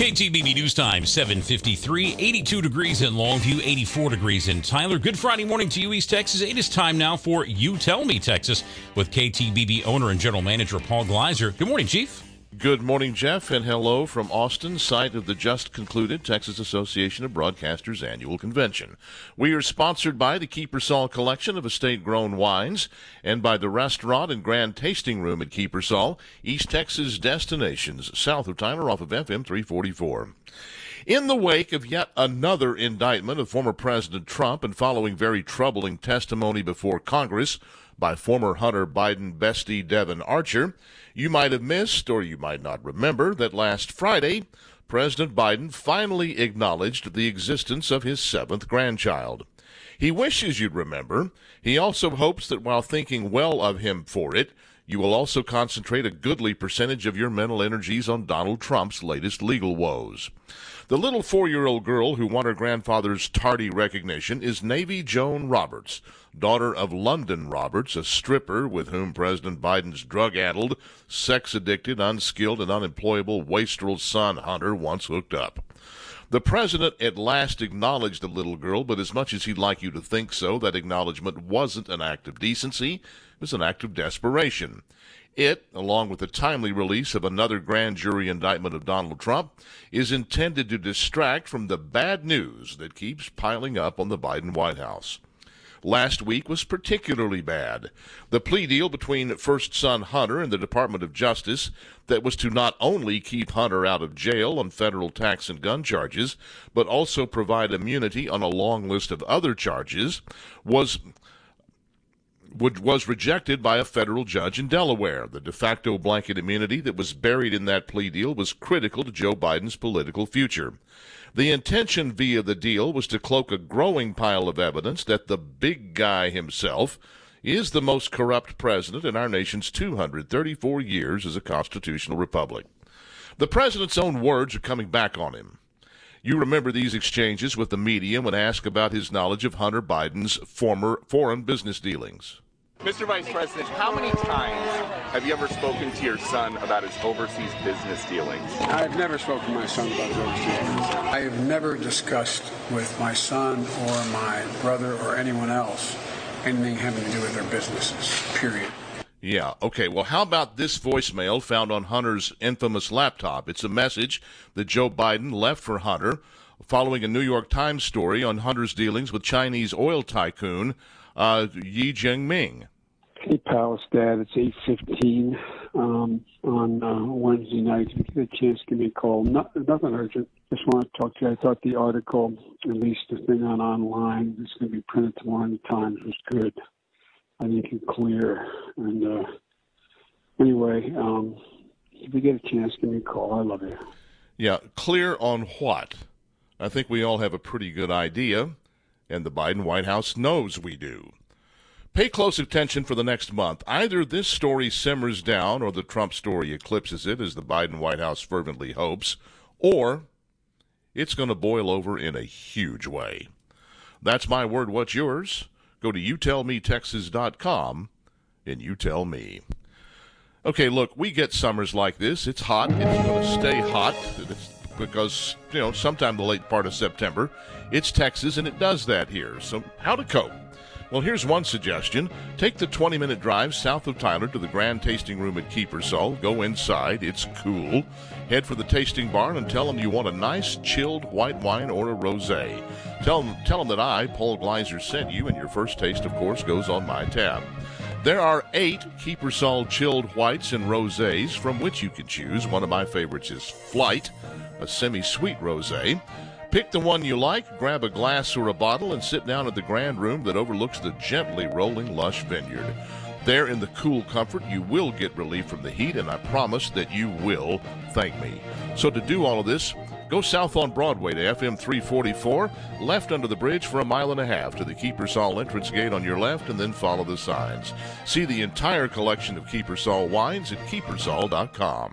KTBB News Time, 753, 82 degrees in Longview, 84 degrees in Tyler. Good Friday morning to you, East Texas. It is time now for You Tell Me Texas with KTBB owner and general manager Paul Gleiser. Good morning, Chief. Good morning, Jeff, and hello from Austin, site of the just concluded Texas Association of Broadcasters annual convention. We are sponsored by the Kiepersol Collection of estate grown wines and by the restaurant and grand tasting room at Kiepersol, East Texas destinations, south of Tyler off of FM 344. In the wake of yet another indictment of former President Trump and following very troubling testimony before Congress by former Hunter Biden bestie Devon Archer, you might have missed, or you might not remember, that last Friday, President Biden finally acknowledged the existence of his seventh grandchild. He wishes you'd remember. He also hopes that while thinking well of him for it, you will also concentrate a goodly percentage of your mental energies on Donald Trump's latest legal woes. The little four year old girl who won her grandfather's tardy recognition is Navy Joan Roberts, daughter of Lunden Roberts, a stripper with whom President Biden's drug addled, sex addicted, unskilled, and unemployable wastrel son Hunter once hooked up. The president at last acknowledged the little girl, but as much as he'd like you to think so, that acknowledgement wasn't an act of decency, it was an act of desperation. It, along with the timely release of another grand jury indictment of Donald Trump, is intended to distract from the bad news that keeps piling up on the Biden White House last week was particularly bad. The plea deal between first son Hunter and the Department of Justice that was to not only keep Hunter out of jail on federal tax and gun charges, but also provide immunity on a long list of other charges was was rejected by a federal judge in Delaware. The de facto blanket immunity that was buried in that plea deal was critical to Joe Biden's political future. The intention via the deal was to cloak a growing pile of evidence that the big guy himself is the most corrupt president in our nation's 234 years as a constitutional republic. The president's own words are coming back on him. You remember these exchanges with the media when asked about his knowledge of Hunter Biden's former foreign business dealings. Mr. Vice President, how many times have you ever spoken to your son about his overseas business dealings? I've never spoken to my son about his overseas business. I have never discussed with my son or my brother or anyone else anything having to do with their businesses, period. Yeah, okay. Well, how about this voicemail found on Hunter's infamous laptop? It's a message that Joe Biden left for Hunter following a New York Times story on Hunter's dealings with Chinese oil tycoon uh, Ye Jianming. Hey, Palace Dad. It's eight fifteen um, on uh, Wednesday night. If you get a chance, give me a call. Not, nothing urgent. Just want to talk to you. I thought the article, at least the thing on online, it's going to be printed tomorrow in the Times, was good. I think it's clear. And uh, anyway, um, if you get a chance, give me a call. I love you. Yeah, clear on what? I think we all have a pretty good idea and the Biden White House knows we do. Pay close attention for the next month. Either this story simmers down or the Trump story eclipses it, as the Biden White House fervently hopes, or it's going to boil over in a huge way. That's my word. What's yours? Go to youtellmetexas.com and you tell me. Okay, look, we get summers like this. It's hot. It's going to stay hot. It's because, you know, sometime the late part of September, it's Texas and it does that here. So, how to cope? Well, here's one suggestion. Take the 20 minute drive south of Tyler to the Grand Tasting Room at Kiepersol. Go inside, it's cool. Head for the tasting barn and tell them you want a nice chilled white wine or a rose. Tell them, tell them that I, Paul Gleiser, sent you, and your first taste, of course, goes on my tab. There are eight Kiepersol chilled whites and rosés from which you can choose. One of my favorites is Flight a semi sweet rose. Pick the one you like, grab a glass or a bottle, and sit down at the grand room that overlooks the gently rolling lush vineyard. There, in the cool comfort, you will get relief from the heat, and I promise that you will thank me. So, to do all of this, go south on Broadway to FM 344, left under the bridge for a mile and a half to the Kiepersol entrance gate on your left, and then follow the signs. See the entire collection of Kiepersol wines at kiepersol.com.